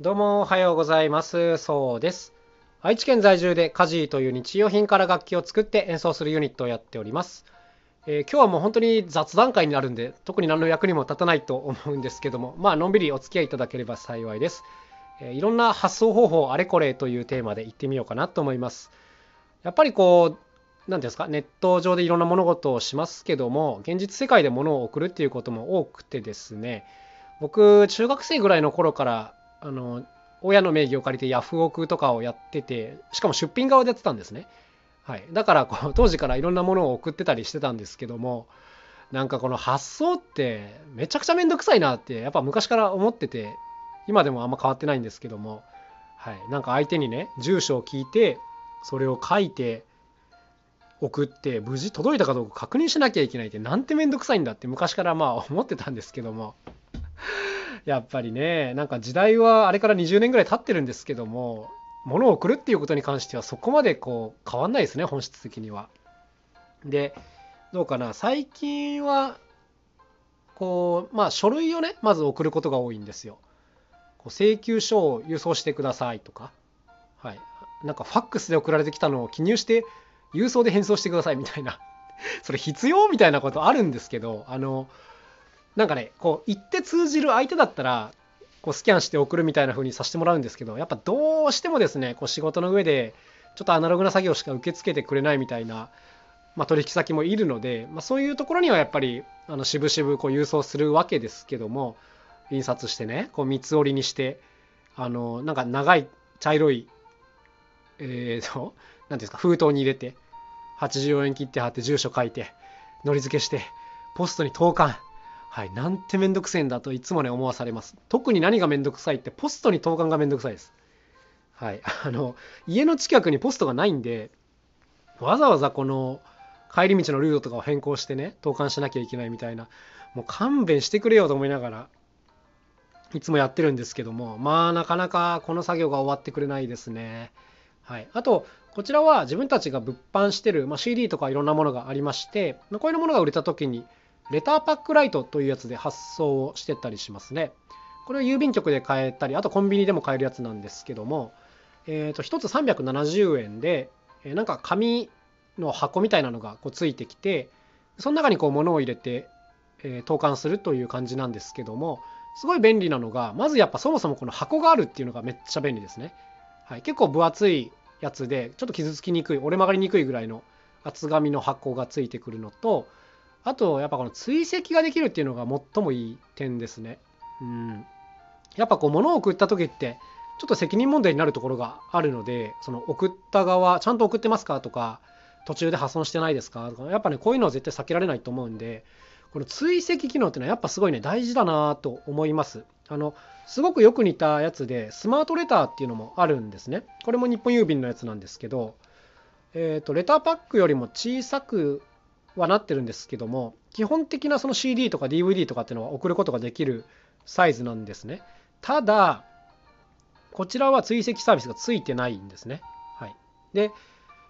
どうもおはようございます。そうです。愛知県在住でカジーという日用品から楽器を作って演奏するユニットをやっております。えー今日はもう本当に雑談会になるんで、特に何の役にも立たないと思うんですけども、まあのんびりお付き合いいただければ幸いです。えーいろんな発想方法あれこれというテーマで行ってみようかなと思います。やっぱりこう、何ですか、ネット上でいろんな物事をしますけども、現実世界で物を送るっていうことも多くてですね、僕、中学生ぐらいの頃から、あの、親の名義を借りてヤフオクとかをやってて、しかも出品側でやってたんですね。はい。だからこう、当時からいろんなものを送ってたりしてたんですけども、なんかこの発想ってめちゃくちゃめんどくさいなって、やっぱ昔から思ってて、今でもあんま変わってないんですけども、はい。なんか相手にね、住所を聞いて、それを書いて、送って無事届いたかどうか確認しなきゃいけないってなんてめんどくさいんだって昔からまあ思ってたんですけどもやっぱりねなんか時代はあれから20年ぐらい経ってるんですけども物を送るっていうことに関してはそこまでこう変わんないですね本質的には。でどうかな最近はこうまあ書類をねまず送ることが多いんですよ。こう請求書を郵送してくださいとか、はい、なんかファックスで送られてきたのを記入して郵送で返送してくださいみたいなそれ必要みたいなことあるんですけどあのなんかねこう言って通じる相手だったらこうスキャンして送るみたいな風にさせてもらうんですけどやっぱどうしてもですねこう仕事の上でちょっとアナログな作業しか受け付けてくれないみたいな、まあ、取引先もいるので、まあ、そういうところにはやっぱりあの渋々こう郵送するわけですけども印刷してねこう三つ折りにしてあのなんか長い茶色いえーと何ですか封筒に入れて84円切って貼って住所書いてのり付けしてポストに投函はいなんてめんどくせえんだといつもね思わされます。特に何がめんどくさいってポストに投函がめんどくさいです。はい あの家の近くにポストがないんでわざわざこの帰り道のルートとかを変更してね投函しなきゃいけないみたいなもう勘弁してくれよと思いながらいつもやってるんですけどもまあなかなかこの作業が終わってくれないですね。はい、あとこちらは自分たちが物販してる、まあ、CD とかいろんなものがありましてこういうものが売れた時にレターパックライトというやつで発送をしてたりしますね。これは郵便局で買えたりあとコンビニでも買えるやつなんですけども、えー、と1つ370円で、えなんか紙の箱みたいなのがこうついてきてその中にこう物を入れて、え投函するという感じなんですけどもすごい便利なのがまずやっぱそもそもこの箱があるっていうのがめっちゃ便利ですね。はい、結構分厚いやつでちょっと傷つきにくい折れ曲がりにくいぐらいの厚紙の箱がついてくるのとあとやっぱこの追跡ができるっていうのが最もいい点ですね。うん、やっぱこう物を送った時ってちょっと責任問題になるところがあるのでその送った側ちゃんと送ってますかとか途中で破損してないですかとかやっぱねこういうのは絶対避けられないと思うんでこの追跡機能っていうのはやっぱすごいね大事だなと思います。あのすごくよく似たやつでスマートレターっていうのもあるんですね。これも日本郵便のやつなんですけど、えー、とレターパックよりも小さくはなってるんですけども基本的なその CD とか DVD とかっていうのは送ることができるサイズなんですね。ただこちらは追跡サービスがついてないんですね。はい、で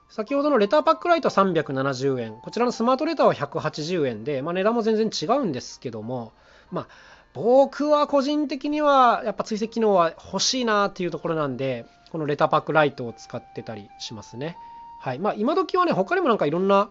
先ほどのレターパックライトは370円こちらのスマートレターは180円で、まあ、値段も全然違うんですけどもまあ僕は個人的にはやっぱ追跡機能は欲しいなっていうところなんでこのレターパックライトを使ってたりしますねはいまあ今時はね他にもなんかいろんな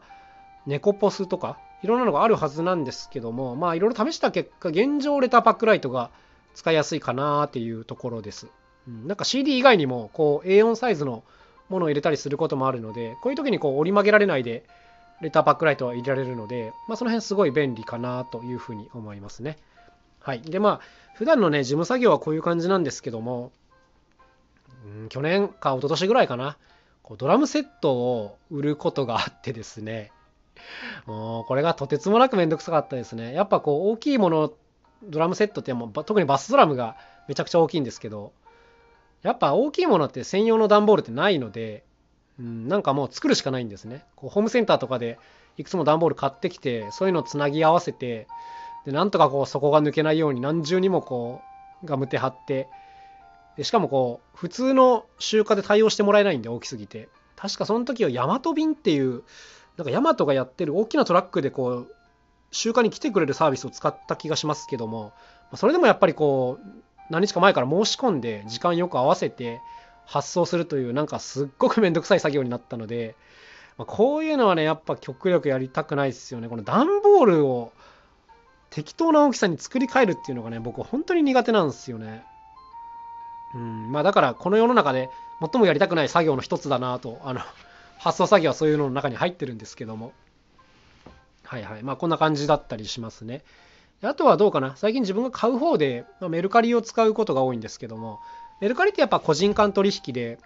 猫ポスとかいろんなのがあるはずなんですけどもまあいろいろ試した結果現状レターパックライトが使いやすいかなっていうところです、うん、なんか CD 以外にもこう A4 サイズのものを入れたりすることもあるのでこういう時にこう折り曲げられないでレターパックライトは入れられるので、まあ、その辺すごい便利かなというふうに思いますねはい。で、まあ、普段のね、事務作業はこういう感じなんですけども、うん去年か一昨年ぐらいかな、こうドラムセットを売ることがあってですね、もうこれがとてつもなくめんどくさかったですね。やっぱこう大きいもの、ドラムセットってもう特にバスドラムがめちゃくちゃ大きいんですけど、やっぱ大きいものって専用の段ボールってないので、うん、なんかもう作るしかないんですね。こうホームセンターとかでいくつも段ボール買ってきて、そういうのをつなぎ合わせて、でなんとかこう底が抜けないように何重にもこうガムテ貼ってでしかもこう普通の集荷で対応してもらえないんで大きすぎて確かその時はヤマト便っていうなんかヤマトがやってる大きなトラックでこう集荷に来てくれるサービスを使った気がしますけどもそれでもやっぱりこう何日か前から申し込んで時間よく合わせて発送するというなんかすっごくめんどくさい作業になったので、まあ、こういうのはねやっぱ極力やりたくないですよね。この段ボールを適当な大きさに作り変えるっていうのがね僕本当に苦手なんですよね。うん。まあだからこの世の中で最もやりたくない作業の一つだなとあの発送作業はそういうのの中に入ってるんですけども。はいはい。まあこんな感じだったりしますね。あとはどうかな。最近自分が買う方で、まあ、メルカリを使うことが多いんですけども。メルカリってやっぱ個人間取引で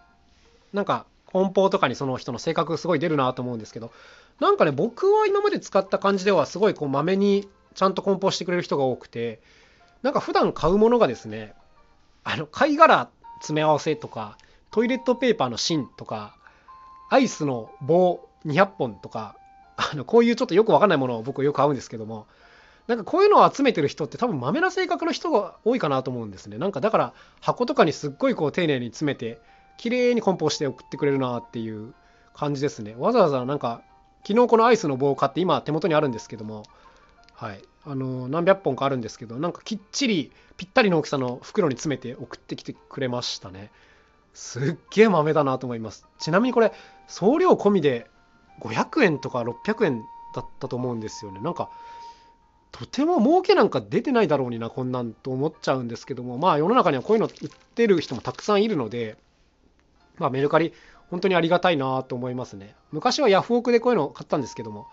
なんか梱包とかにその人の性格すごい出るなと思うんですけど。なんかね僕は今まで使った感じではすごいこうまめにちゃんと梱包してくれる人が多くて。なんか普段買うものがですねあの貝殻詰め合わせとかトイレットペーパーの芯とかアイスの棒200本とかあのこういうちょっとよくわかんないものを僕よく買うんですけどもなんかこういうのを集めてる人って多分まめな性格の人が多いかなと思うんですね。なんかだから箱とかにすっごいこう丁寧に詰めて綺麗に梱包して送ってくれるなっていう感じですね。わざわざなんか昨日このアイスの棒を買って今手元にあるんですけどもはい。あの何百本かあるんですけどなんかきっちりぴったりの大きさの袋に詰めて送ってきてくれましたね。すっげえ豆だなと思います。ちなみにこれ送料込みで500円とか600円だったと思うんですよね。なんかとても儲けなんか出てないだろうになこんなんと思っちゃうんですけども。まあ世の中にはこういうの売ってる人もたくさんいるのでまあメルカリ本当にありがたいなと思いますね。昔はヤフオクでこういうの買ったんですけども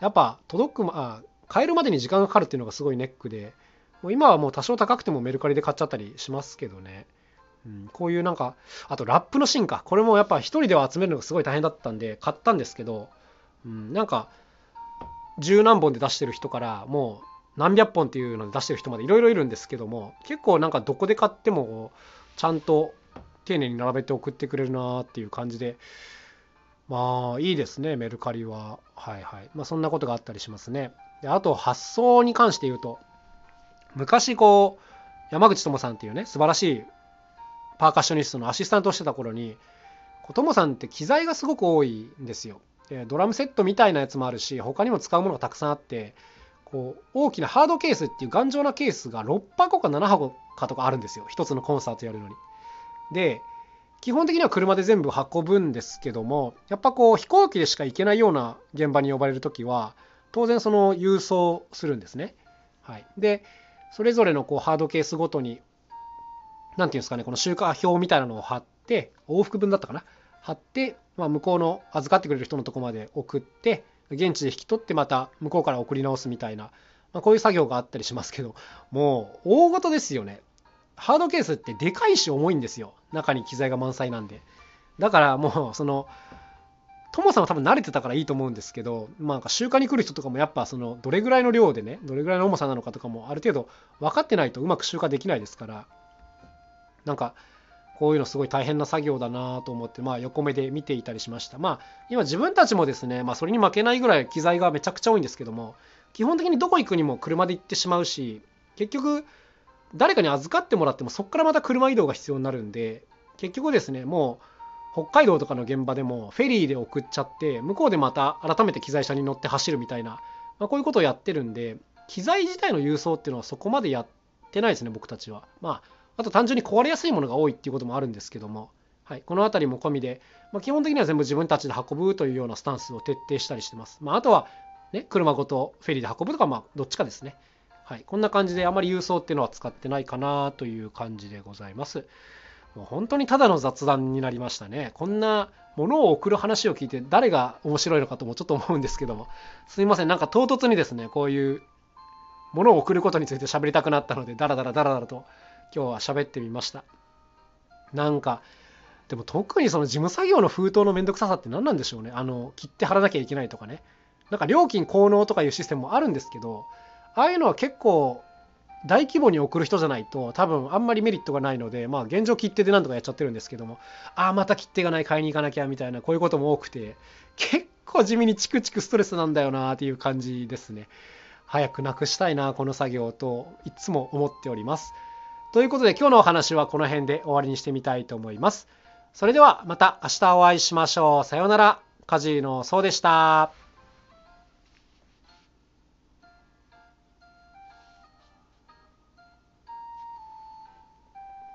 やっぱ届くまあ買えるまでに時間がかかるっていうのがすごいネックでもう今はもう多少高くてもメルカリで買っちゃったりしますけどね、うん、こういうなんかあとラップの進化。これもやっぱ一人では集めるのがすごい大変だったんで買ったんですけど、うん、なんか十何本で出してる人からもう何百本っていうので出してる人までいろいろいるんですけども結構なんかどこで買ってもちゃんと丁寧に並べて送ってくれるなっていう感じでまあいいですねメルカリは。はいはい。まあそんなことがあったりしますね。であと発想に関して言うと昔こう山口智さんっていうね素晴らしいパーカッショニストのアシスタントをしてた頃にトモさんって機材がすごく多いんですよドラムセットみたいなやつもあるし他にも使うものがたくさんあってこう大きなハードケースっていう頑丈なケースが6箱か7箱かとかあるんですよ一つのコンサートやるのに。で基本的には車で全部運ぶんですけどもやっぱこう飛行機でしか行けないような現場に呼ばれる時は当然その郵送するんですね。はい、でそれぞれのこうハードケースごとに何て言うんですかねこの集荷表みたいなのを貼って往復分だったかな？貼って、まあ、向こうの預かってくれる人のとこまで送って現地で引き取ってまた向こうから送り直すみたいな、まあ、こういう作業があったりしますけどもう大事ですよね。ハードケースってでかいし重いんですよ。中に機材が満載なんで。だからもうそのトモさんは多分慣れてたからいいと思うんですけど、まあ、なんか集荷に来る人とかもやっぱそのどれぐらいの量でねどれぐらいの重さなのかとかもある程度分かってないとうまく集荷できないですからなんかこういうのすごい大変な作業だなと思って、まあ、横目で見ていたりしました。まあ、今自分たちもですね、まあ、それに負けないぐらい機材がめちゃくちゃ多いんですけども、基本的にどこ行くにも車で行ってしまうし、結局、誰かに預かってもらっても、そこからまた車移動が必要になるんで、結局ですね、もう、北海道とかの現場でもフェリーで送っちゃって向こうでまた改めて機材車に乗って走るみたいな、まあ、こういうことをやってるんで機材自体の郵送っていうのはそこまでやってないですね僕たちはまああと単純に壊れやすいものが多いっていうこともあるんですけども、はい、この辺りも込みで、まあ、基本的には全部自分たちで運ぶというようなスタンスを徹底したりしてます。まあ、あとは、ね、車ごとフェリーで運ぶとか、まあ、どっちかですね。はい、こんな感じであまり郵送っていうのは使ってないかなという感じでございます。もう本当にただの雑談になりましたね。こんなものを送る話を聞いて誰が面白いのかともちょっと思うんですけども、すいません、なんか唐突にですね、こういうものを送ることについて喋りたくなったので、ダラダラダラダラと今日は喋ってみました。なんかでも特にその事務作業の封筒のめんどくささって何なんでしょうね。あの切って貼らなきゃいけないとかね。なんか料金効能とかいうシステムもあるんですけどああいうのは結構大規模に送る人じゃないと多分あんまりメリットがないのでまあ現状切手でなんとかやっちゃってるんですけどもああまた切手がない買いに行かなきゃみたいなこういうことも多くて結構地味にチクチクストレスなんだよなっていう感じですね。早くなくしたいなこの作業といつも思っております。ということで今日のお話はこの辺で終わりにしてみたいと思います。それではまた明日お会いしましょう。さようなら。カジーノそうでした。